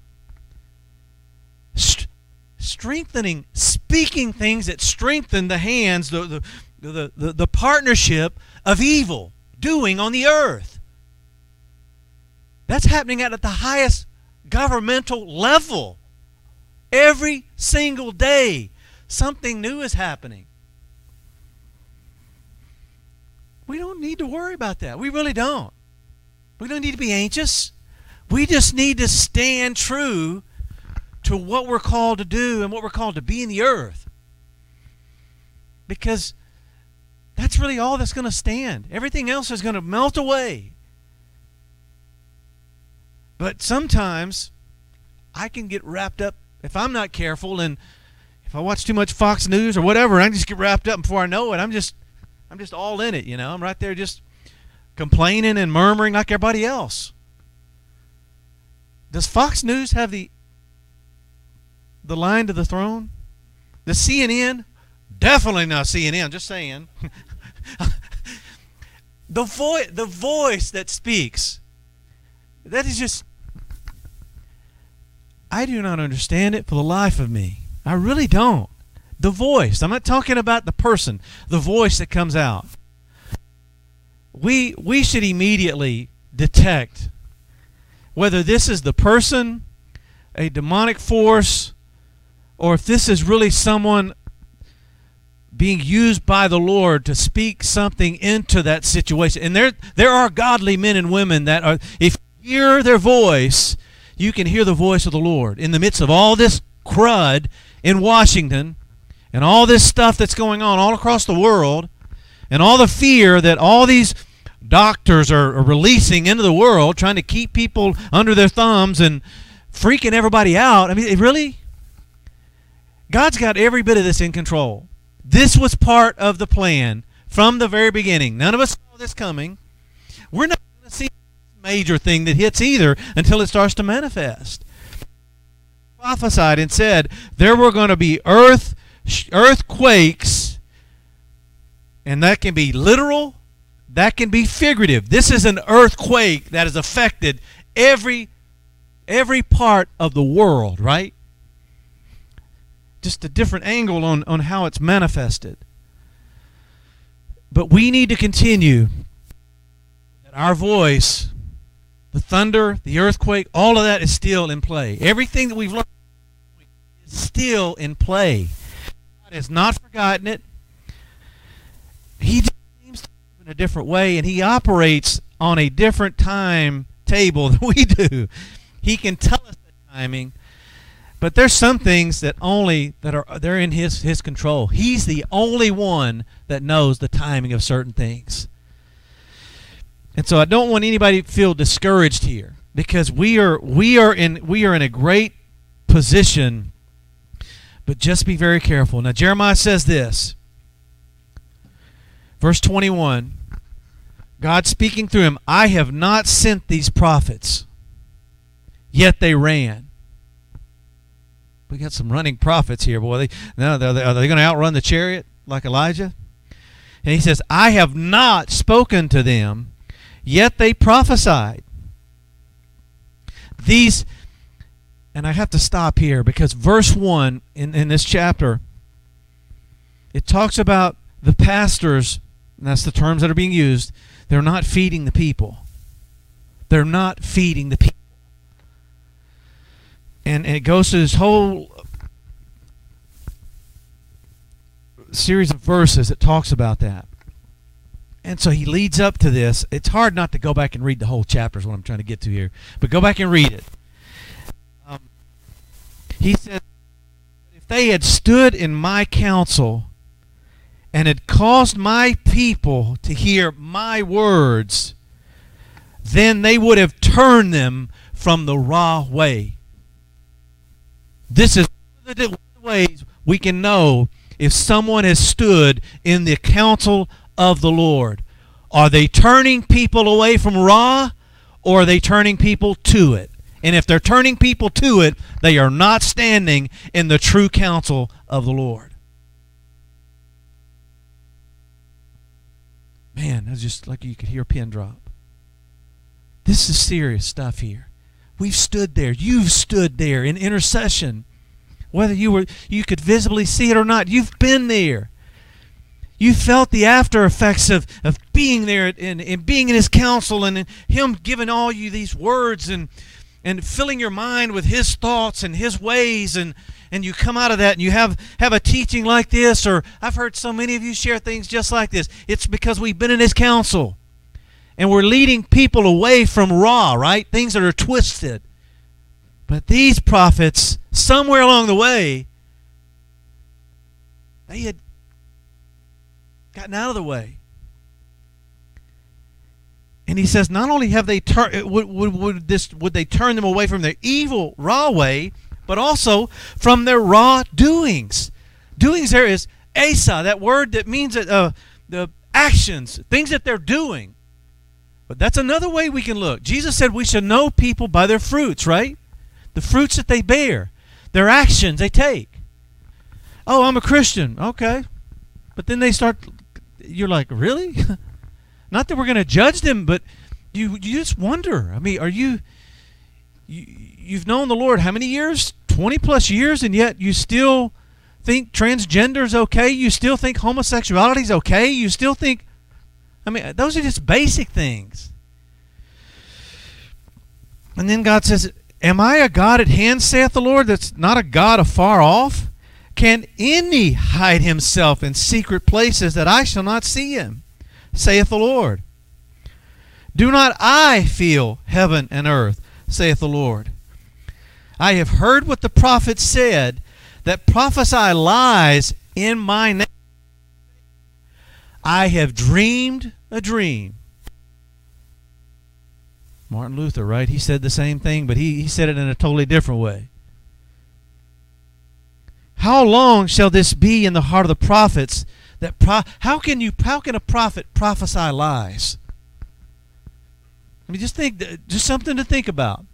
st- strengthening, speaking things that strengthen the hands, the, the, the, the, partnership of evil doing on the earth. That's happening at the highest governmental level. Every single day, something new is happening. We don't need to worry about that. We really don't. We don't need to be anxious. We just need to stand true to what we're called to do and what we're called to be in the earth. Because that's really all that's going to stand. Everything else is going to melt away. But sometimes I can get wrapped up if I'm not careful and if I watch too much Fox News or whatever, I just get wrapped up before I know it. I'm just I'm just all in it, you know. I'm right there just complaining and murmuring like everybody else. Does Fox News have the the line to the throne? The CNN? Definitely not CNN, just saying. *laughs* the voice the voice that speaks. That is just I do not understand it for the life of me. I really don't. The voice. I'm not talking about the person. The voice that comes out. We we should immediately detect whether this is the person, a demonic force, or if this is really someone being used by the Lord to speak something into that situation. And there there are godly men and women that are if you hear their voice, you can hear the voice of the Lord in the midst of all this crud in Washington and all this stuff that's going on all across the world and all the fear that all these doctors are, releasing into the world trying to keep people under their thumbs and freaking everybody out. I mean, it really God's got every bit of this in control. This was part of the plan from the very beginning. None of us saw this coming. We're not going to see major thing that hits either until it starts to manifest. Prophesied and said there were going to be earth earthquakes, and that can be literal, that can be figurative. This is an earthquake that has affected every every part of the world, right? Just a different angle on, on how it's manifested. But we need to continue that our voice, the thunder, the earthquake, all of that is still in play. Everything that we've learned is still in play. God has not forgotten it. He seems to in a different way, and he operates on a different time table *laughs* than we do. He can tell us the timing, but there's some things that only that are they're in his his control. He's the only one that knows the timing of certain things. And so I don't want anybody to feel discouraged here because we are we are in we are in a great position but just be very careful. Now Jeremiah says this. Verse 21 God speaking through him, I have not sent these prophets, yet they ran we got some running prophets here, boy. They, now, are they, are they going to outrun the chariot like Elijah? And he says, I have not spoken to them, yet they prophesied. These, and I have to stop here because verse 1 in, in this chapter, it talks about the pastors, and that's the terms that are being used, they're not feeding the people. They're not feeding the people and, it goes to this whole series of verses that talks about that. And so he leads up to this. It's hard not to go back and read the whole chapter, is what I'm trying to get to here. But go back and read it. Um, he said, If they had stood in my counsel and had caused my people to hear my words, then they would have turned them from the ra way. This is one of the ways we can know if someone has stood in the counsel of the Lord. Are they turning people away from ra or are they turning people to it? And if they're turning people to it, they are not standing in the true counsel of the Lord. Man, that's just like you could hear a pin drop. This is serious stuff here. We've stood there. You've stood there in intercession. Whether you were you could visibly see it or not, you've been there. You felt the after effects of, of being there and, and being in his counsel and him giving all you these words and and filling your mind with his thoughts and his ways and and you come out of that and you have have a teaching like this or I've heard so many of you share things just like this. It's because we've been in his counsel. And we're leading people away from ra, right? Things that are twisted. But these prophets, somewhere along the way, they had gotten out of the way. And he says, not only have they turned, would, would, would, this, would they turn them away from their evil, ra way, but also from their ra doings. Doings there is asa, that word that means uh, the actions, things that they're doing. But that's another way we can look. Jesus said we should know people by their fruits, right? The fruits that they bear, their actions they take. Oh, I'm a Christian. Okay. But then they start you're like, "Really?" *laughs* Not that we're going to judge them, but you you just wonder. I mean, are you you you've known the Lord how many years? 20 plus years and yet you still think transgender is okay? You still think homosexuality is okay? You still think I mean, those are just basic things. And then God says, Am I a God at hand, saith the Lord, that's not a God afar off? Can any hide himself in secret places that I shall not see him? saith the Lord. Do not I feel heaven and earth, saith the Lord? I have heard what the prophets said, that prophesy lies in my name. I have dreamed a dream. Martin Luther, right? He said the same thing, but he, he said it in a totally different way. How long shall this be in the heart of the prophets? That pro- how can you how can a prophet prophesy lies? I mean, just think, just something to think about.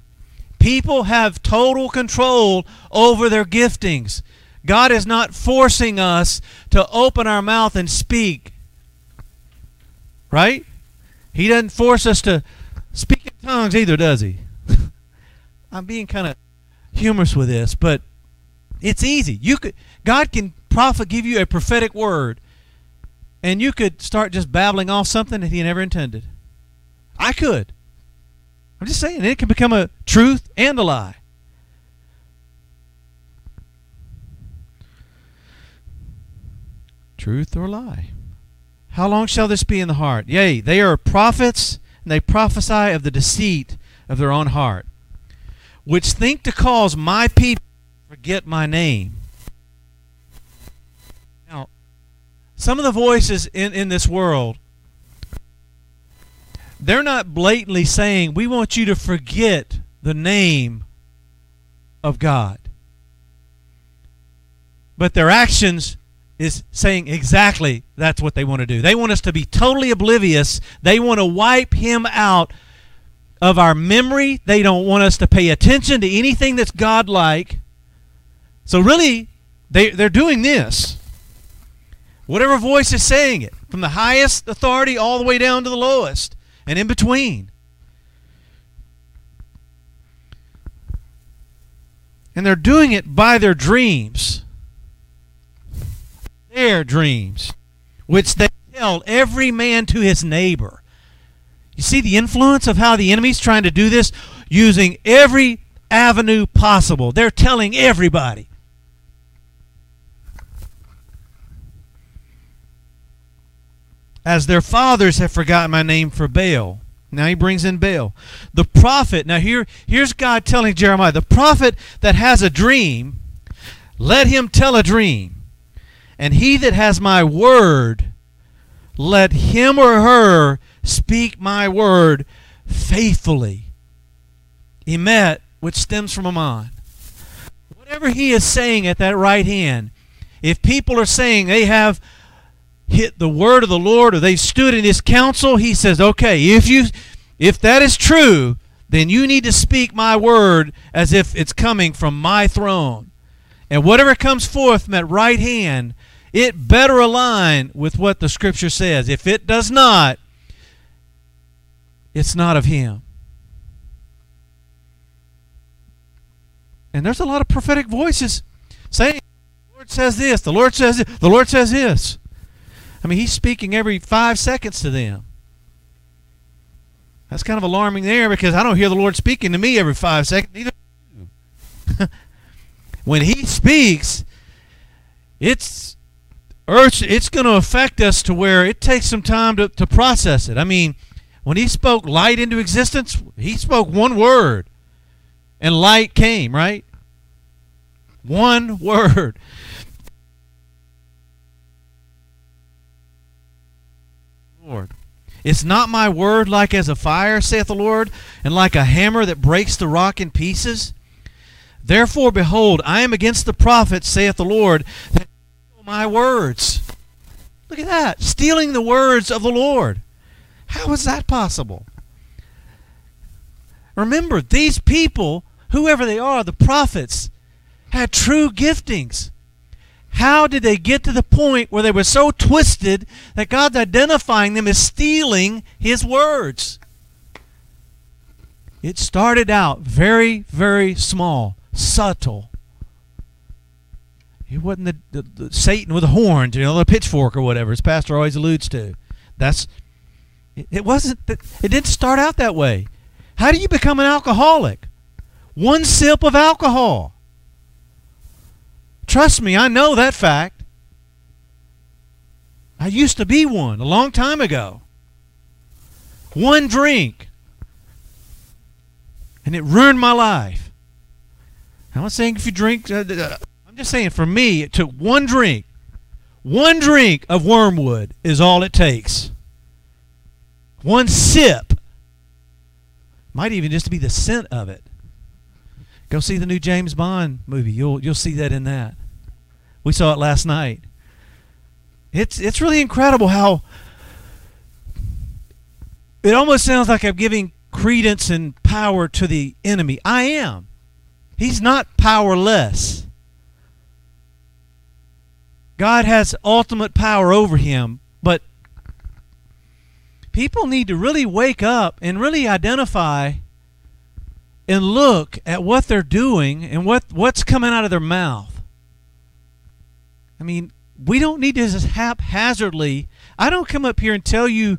People have total control over their giftings. God is not forcing us to open our mouth and speak. Right? He doesn't force us to speak in tongues either, does he? *laughs* I'm being kind of humorous with this, but it's easy. You could God can prophet give you a prophetic word, and you could start just babbling off something that He never intended. I could. I'm just saying it can become a truth and a lie. Truth or lie? How long shall this be in the heart? Yea, they are prophets, and they prophesy of the deceit of their own heart, which think to cause my people forget my name. Now, some of the voices in, in this world, they're not blatantly saying, we want you to forget the name of God. But their actions is saying exactly that's what they want to do. They want us to be totally oblivious. They want to wipe him out of our memory. They don't want us to pay attention to anything that's godlike. So really, they, they're doing this. Whatever voice is saying it, from the highest authority all the way down to the lowest, and in between. And they're doing it by their dreams their dreams, which they tell every man to his neighbor. You see the influence of how the enemy's trying to do this? Using every avenue possible. They're telling everybody. As their fathers have forgotten my name for Baal, Now he brings in Baal. The prophet, now here, here's God telling Jeremiah, the prophet that has a dream, let him tell a dream. And he that has my word, let him or her speak my word faithfully. Emet, which stems from Aman. Whatever he is saying at that right hand, if people are saying they have hit the word of the Lord or they've stood in his counsel, he says, okay, if you if that is true, then you need to speak my word as if it's coming from my throne. And whatever comes forth from that right hand, it better align with what the scripture says. If it does not, it's not of him. And there's a lot of prophetic voices saying, the Lord says this, the Lord says this, the Lord says this. I mean, he's speaking every five seconds to them. That's kind of alarming there because I don't hear the Lord speaking to me every five seconds. Neither *laughs* when He speaks, it's it's going to affect us to where it takes some time to, to process it. I mean, when He spoke light into existence, He spoke one word, and light came. Right? One *laughs* word. Lord. Is not my word like as a fire, saith the Lord, and like a hammer that breaks the rock in pieces? Therefore, behold, I am against the prophets, saith the Lord, that my words. Look at that. Stealing the words of the Lord. How is that possible? Remember, these people, whoever they are, the prophets, had true giftings. How did they get to the point where they were so twisted that God's identifying them as stealing His words? It started out very, very small, subtle. It wasn't the, the, the Satan with the horns, you know, the pitchfork or whatever, as Pastor always alludes to. That's it, wasn't. It didn't start out that way. How do you become an alcoholic? One sip of alcohol. Trust me, I know that fact. I used to be one a long time ago. One drink. And it ruined my life. I'm not saying if you drink, uh, uh, just saying for me, it took one drink. One drink of wormwood is all it takes. One sip. Might even just be the scent of it. Go see the new James Bond movie. You'll you'll see that in that. We saw it last night. It's it's really incredible how it almost sounds like I'm giving credence and power to the enemy. I am. He's not powerless. God has ultimate power over him, but people need to really wake up and really identify and look at what they're doing and what, what's coming out of their mouth. I mean, we don't need to just haphazardly. I don't come up here and tell you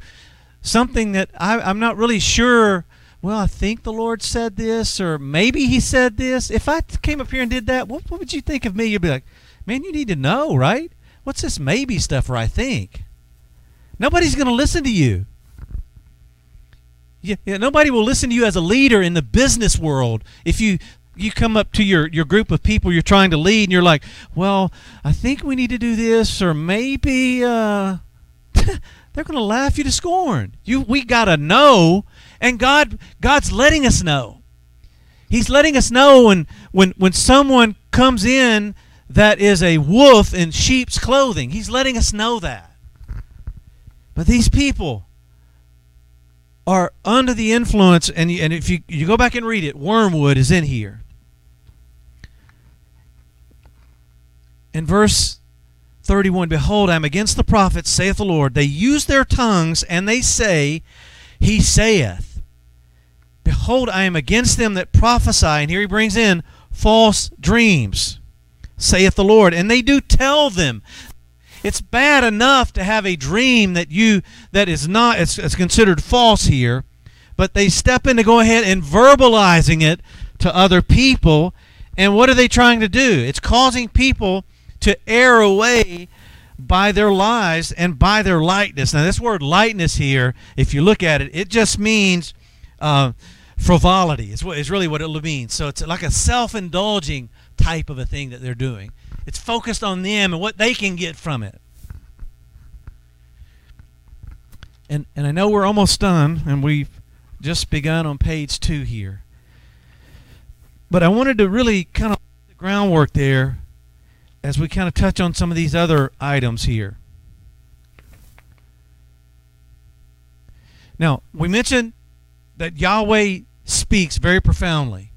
something that I, I'm not really sure. Well, I think the Lord said this, or maybe He said this. If I came up here and did that, what, what would you think of me? You'd be like, man, you need to know, right? What's this maybe stuff or I think? Nobody's going to listen to you. Yeah, yeah, nobody will listen to you as a leader in the business world if you you come up to your, your group of people you're trying to lead and you're like, well, I think we need to do this, or maybe uh, *laughs* they're going to laugh you to scorn. You, we got to know, and God, God's letting us know. He's letting us know when, when, when someone comes in that is a wolf in sheep's clothing. He's letting us know that. But these people, are under the influence, and, and if you, you go back and read it, wormwood is in here. In verse 31, Behold, I am against the prophets, saith the Lord. They use their tongues, and they say, He saith. Behold, I am against them that prophesy. And here he brings in false dreams, saith the Lord. And they do tell them it's bad enough to have a dream that you that is not it's, it's considered false here, but they step in to go ahead and verbalizing it to other people. And what are they trying to do? It's causing people to err away by their lies and by their lightness. Now, this word lightness here, if you look at it, it just means uh, frivolity. Is, what, is really what it means. So it's like a self indulging type of a thing that they're doing. It's focused on them and what they can get from it. And, and I know we're almost done, and we've just begun on page two here. But I wanted to really kind of the groundwork there as we kind of touch on some of these other items here. Now, we mentioned that Yahweh speaks very profoundly.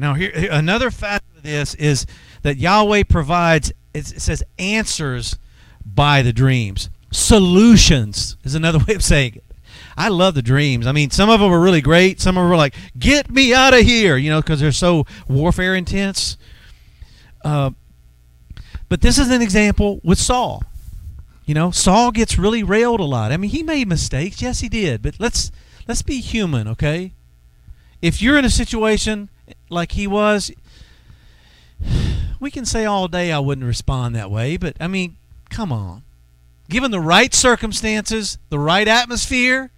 Now, here another fact of this is that Yahweh provides it says answers by the dreams. Solutions is another *laughs* way of saying it. I love the dreams. I mean, some of them are really great. Some of them are like, "Get me out of here," you know, because they're so warfare intense. Uh, but this is an example with Saul. You know, Saul gets really railed a lot. I mean, he made mistakes. Yes, he did. But let's let's be human, okay? If you're in a situation like he was, we can say all day I wouldn't respond that way, but I mean, come on. Given the right circumstances, the right atmosphere,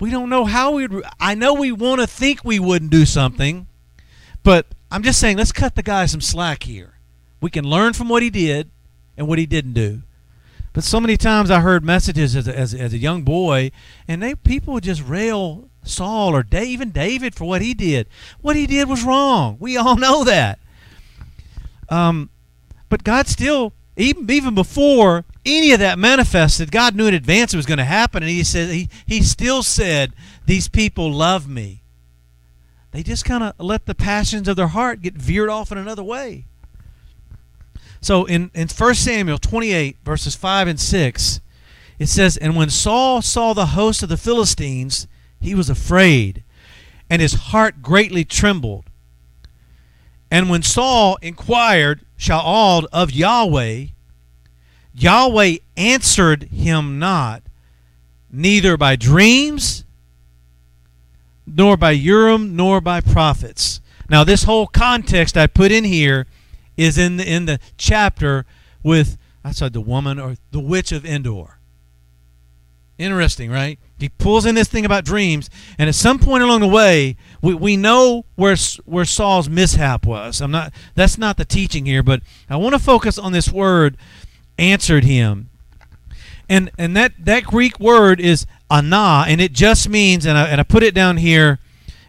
we don't know how we'd. I know we want to think we wouldn't do something, but I'm just saying, let's cut the guy some slack here. We can learn from what he did and what he didn't do. But so many times I heard messages as a, as, as a young boy, and they people would just rail Saul or Dave, even David for what he did. What he did was wrong. We all *laughs* know that. Um, but God still, even even before any of that manifested, God knew in advance it was going to happen, and He said He He still said, "These people love me." They just kind of let the passions of their heart get veered off in another way. So in, in 1 Samuel 28, verses 5 and 6, it says, And when Saul saw the host of the Philistines, he was afraid, and his heart greatly trembled. And when Saul inquired Shaul of Yahweh, Yahweh answered him not, neither by dreams, nor by Urim, nor by prophets. Now, this whole context I put in here is in the, in the chapter with I said the woman or the witch of Endor. Interesting, right? He pulls in this thing about dreams, and at some point along the way, we, we know where where Saul's mishap was. I'm not that's not the teaching here, but I want to focus on this word answered him. And and that, that Greek word is ana, and it just means, and I, and I put it down here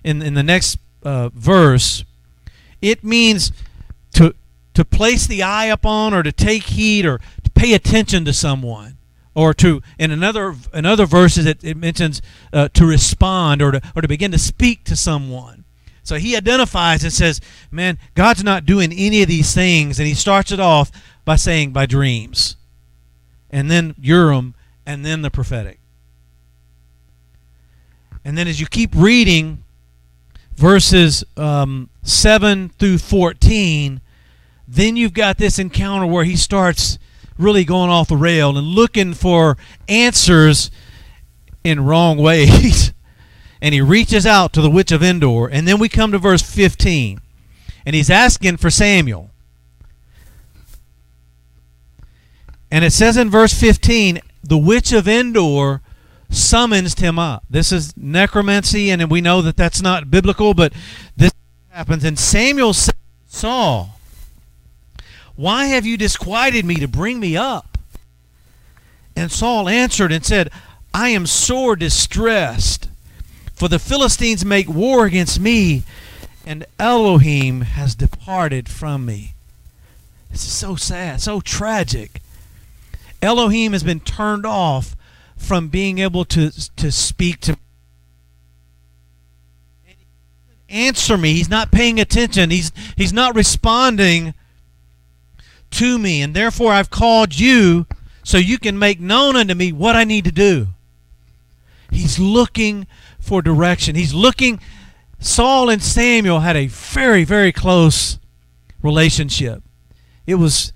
in, in the next uh, verse, it means to to place the eye upon or to take heed or to pay attention to someone or to in another in other verses it, it mentions uh, to respond or to or to begin to speak to someone. So he identifies and says man god's not doing any of these things. And he starts it off by saying by dreams. And then urim and then the prophetic. And then as you keep reading verses um, 7 through 14 then you've got this encounter where he starts really going off the rail and looking for answers in wrong *laughs* ways. and he reaches out to the witch of Endor. And then we come to verse 15. And he's asking for Samuel. And it says in verse 15, the witch of Endor summons him up. This is necromancy, and we know that that's not biblical, but this happens. And Samuel said, Saul, why have you disquieted me to bring me up? And Saul answered and said, I am sore distressed, for the Philistines make war against me, and Elohim has departed from me. This is so sad, so tragic. Elohim has been turned off from being able to, to speak to. Answer me. He's not paying attention. He's, he's not responding to me, and therefore I've called you so you can make known unto me what I need to do. He's looking for direction. He's looking. Saul and Samuel had a very, very close relationship. It was,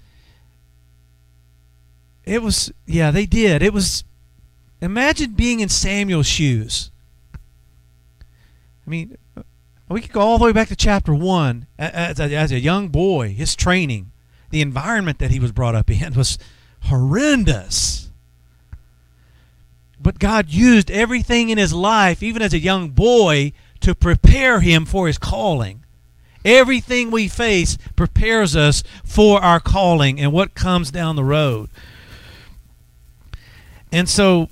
it was, yeah, they did. It was, imagine being in Samuel's shoes. I mean, we could go all the way back to chapter 1 as a, as a young boy, his training the environment that he was brought up in was horrendous. But God used everything in his life, even as a young boy, to prepare him for his calling. Everything we face prepares us for our calling and what comes down the road. And so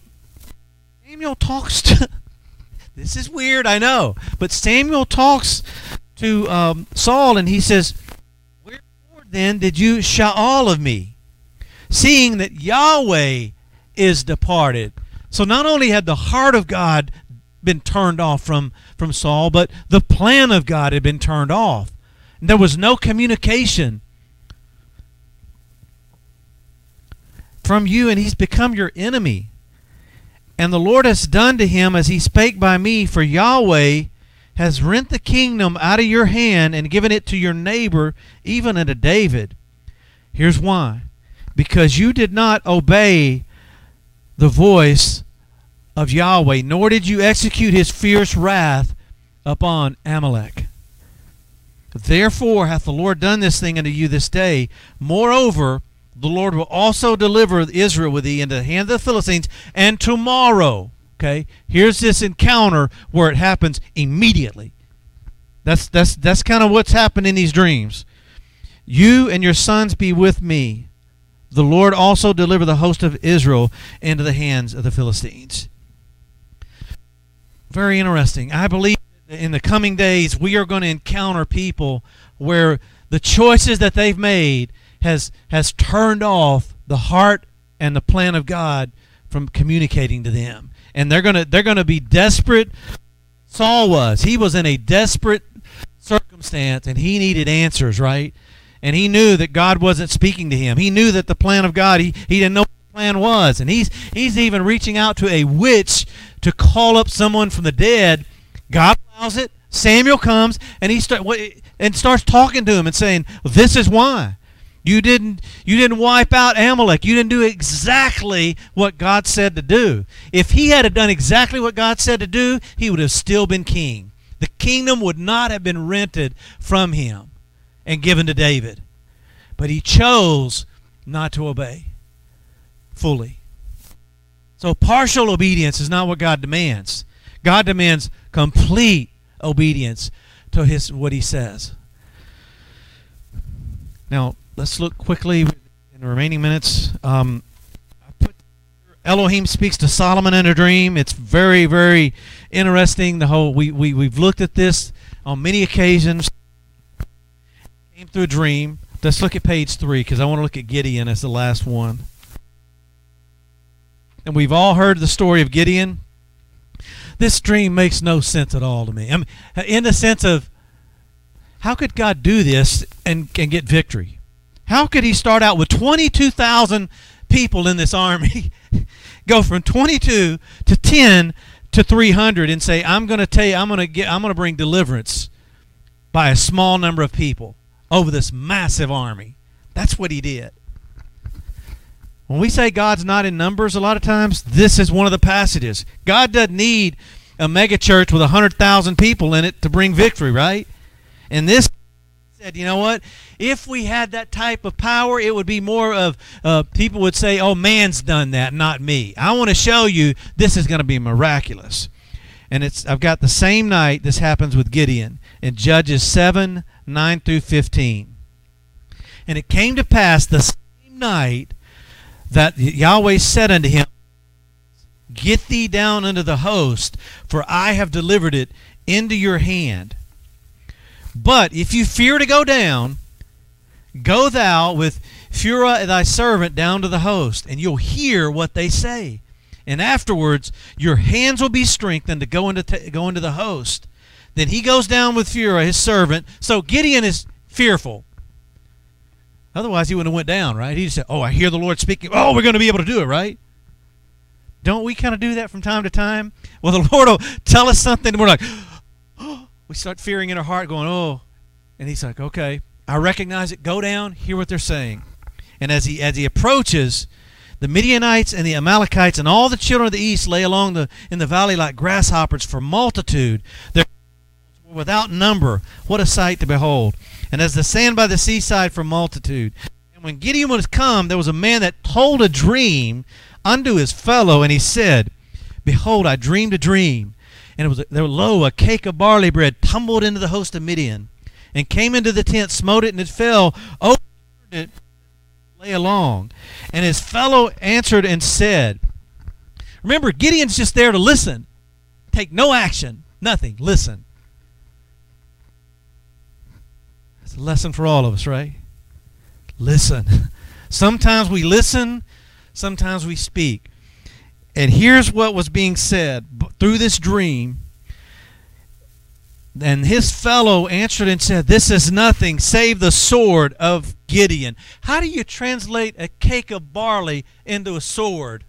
Samuel talks to. *laughs* this is weird, I know. But Samuel talks to um, Saul and he says, then did you Shaul of me, seeing that Yahweh is departed? So not only had the heart of God been turned off from, from Saul, but the plan of God had been turned off. There was no communication from you, and he's become your enemy. And the Lord has done to him as he spake by me, for Yahweh has rent the kingdom out of your hand and given it to your neighbor, even unto David. Here's why. Because you did not obey the voice of Yahweh, nor did you execute his fierce wrath upon Amalek. Therefore hath the Lord done this thing unto you this day. Moreover, the Lord will also deliver Israel with thee into the hand of the Philistines, and tomorrow, okay, here's this encounter where it happens immediately. That's that's that's kind of what's happened in these dreams. You and your sons be with me, the Lord also deliver the host of Israel into the hands of the Philistines. Very interesting. I believe in the coming days we are going to encounter people where the choices that they've made has has turned off the heart and the plan of God from communicating to them. And they're to they're to be desperate Saul was. He was in a desperate circumstance and he needed answers, right? and he knew that God wasn't speaking to him. He knew that the plan of God, he, he didn't know what the plan was. And he's he's even reaching out to a witch to call up someone from the dead. God allows it. Samuel comes and he start and starts talking to him and saying, "This is why you didn't you didn't wipe out Amalek. You didn't do exactly what God said to do. If he had done exactly what God said to do, he would have still been king. The kingdom would not have been rented from him." and given to David. But he chose not to obey fully. So partial obedience is not what God demands. God demands complete obedience to his what he says. Now, let's look quickly in the remaining minutes. Um, Elohim speaks to Solomon in a dream. It's very, very interesting. The whole we, we we've looked at this on many occasions came through a dream. Let's look at page three because I want to look at Gideon as the last one. And we've all heard the story of Gideon. This dream makes no sense at all to me. I mean, in the sense of how could God do this and, and get victory? How could he start out with 22,000 people in this army, *laughs* go from 22 to 10 to 300 and say, I'm going to tell you, I'm going to get, I'm going to bring deliverance by a small number of people over this massive army. That's what he did. When we say God's not in numbers, a lot of times, this is one of the passages. God doesn't need a mega church with 100,000 people in it to bring victory, right? And this said, you know what? If we had that type of power, it would be more of uh, people would say, oh, man's done that, not me. I want to show you this is going to be miraculous. And it's I've got the same night this happens with Gideon in Judges 7 9 through 15. And it came to pass the same night that Yahweh said unto him, Get thee down unto the host, for I have delivered it into your hand. But if you fear to go down, go thou with Phurah thy servant down to the host, and you'll hear what they say. And afterwards your hands will be strengthened to go into, t- go into the host. Then he goes down with Phurah, his servant. So Gideon is fearful. Otherwise, he wouldn't have went down, right? He just said, "Oh, I hear the Lord speaking. Oh, we're going to be able to do it, right?" Don't we kind of do that from time to time? Well, the *laughs* Lord will tell us something, and we're like, we start fearing in our heart, going, "Oh," and He's like, "Okay, I recognize it. Go down, hear what they're saying." And as he as he approaches, the Midianites and the Amalekites and all the children of the east lay along the in the valley like grasshoppers for multitude. They're without number. What a sight to behold. And as the sand by the seaside for multitude. And when Gideon was come, there was a man that told a dream unto his fellow, and he said, Behold, I dreamed a dream, and it was there lo a cake of barley bread tumbled into the host of Midian, and came into the tent, smote it, and it fell over it, lay along. And his fellow answered and said, Remember, Gideon's just there to listen, take no action, nothing, listen. It's a lesson for all of us, right? Listen. *laughs* Sometimes we listen, sometimes we speak. And here's what was being said through this dream. And his fellow answered and said, This is nothing save the sword of Gideon. How do you translate a cake of barley into a sword?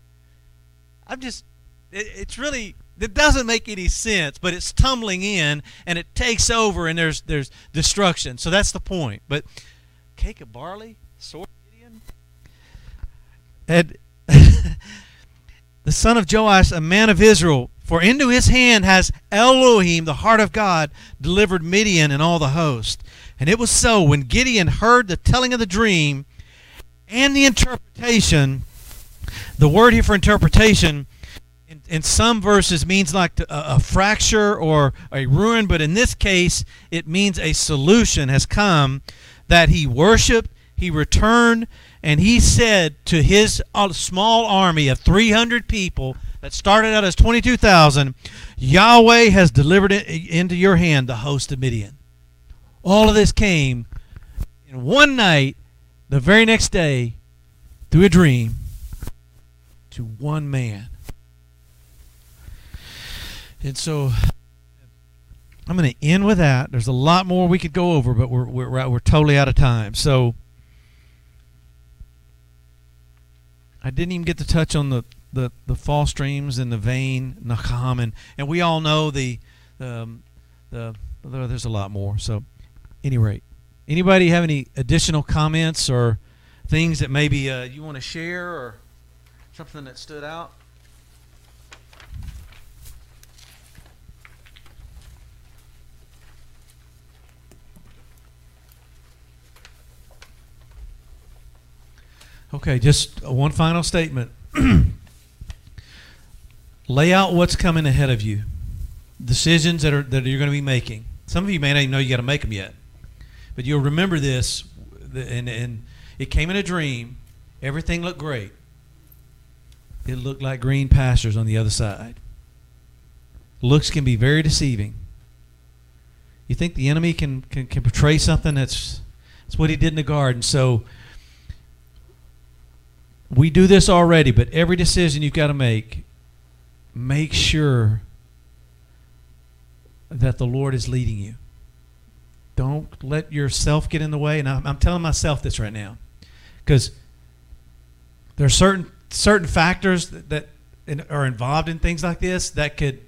I'm just, it, it's really, it doesn't make any sense, but it's tumbling in and it takes over and there's, there's destruction. So that's the point. But cake of barley, sword of Gideon? And *laughs* the son of Joash, a man of Israel, for into his hand has Elohim, the heart of God, delivered Midian and all the host. And it was so when Gideon heard the telling of the dream and the interpretation, the word here for interpretation in, in some verses means like a, a fracture or a ruin, but in this case it means a solution has come that he worshiped, he returned, and he said to his uh, small army of 300 people that started out as 22,000, Yahweh has delivered it into your hand the host of Midian. All of this came in one night, the very next day, through a dream, to one man. And so I'm going to end with that. There's a lot more we could go over, but we're, we're, we're totally out of time. So I didn't even get to touch on the, the, the false dreams and the vain Nakam, and, we all know the, um, the, the there's a lot more. So, any rate, anybody have any additional comments or things that maybe uh, you want to share or something that stood out? Okay, just one final statement. *clears throat* Lay out what's coming ahead of you, decisions that are that you're going to be making. Some of you may not even know you got to make them yet, but you'll remember this. And, and it came in a dream. Everything looked great. It looked like green pastures on the other side. Looks can be very deceiving. You think the enemy can, can, can portray something that's that's what he did in the garden. So we do this already, but every decision you've got to make, make sure that the Lord is leading you. Don't let yourself get in the way. And I'm, I'm telling myself this right now because there are certain certain factors that, that in, are involved in things like this that could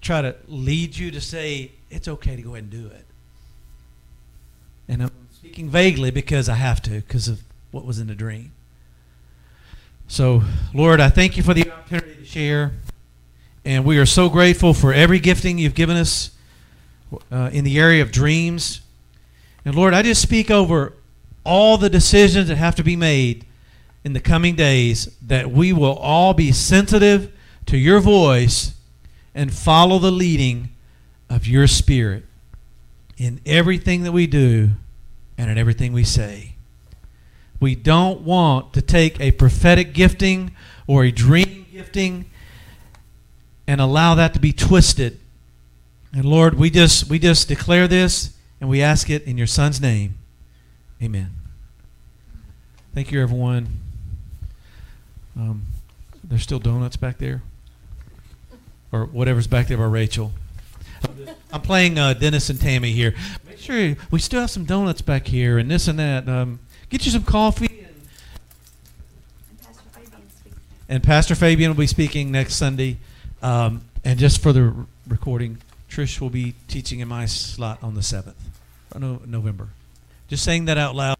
try to lead you to say it's okay to go ahead and do it. And I'm speaking vaguely because I have to because of what was in the dream. So, Lord, I thank you for the opportunity to share. And we are so grateful for every gifting you've given us uh, in the area of dreams. And Lord, I just speak over all the decisions that have to be made in the coming days that we will all be sensitive to your voice and follow the leading of your spirit in everything that we do and in everything we say. We don't want to take a prophetic gifting or a dream gifting and allow that to be twisted. And Lord, we just we just declare this and we ask it in your son's name. Amen. Thank you everyone. Um, there's still donuts back there. Or whatever's back there by Rachel. I'm playing uh, Dennis and Tammy here. Make sure we still have some donuts back here and this and that. Um, Get you some coffee. And, Pastor Fabian will be speaking next Sunday. Um, and just for the recording, Trish will be teaching in my slot on the 7th, no, November. Just saying that out loud.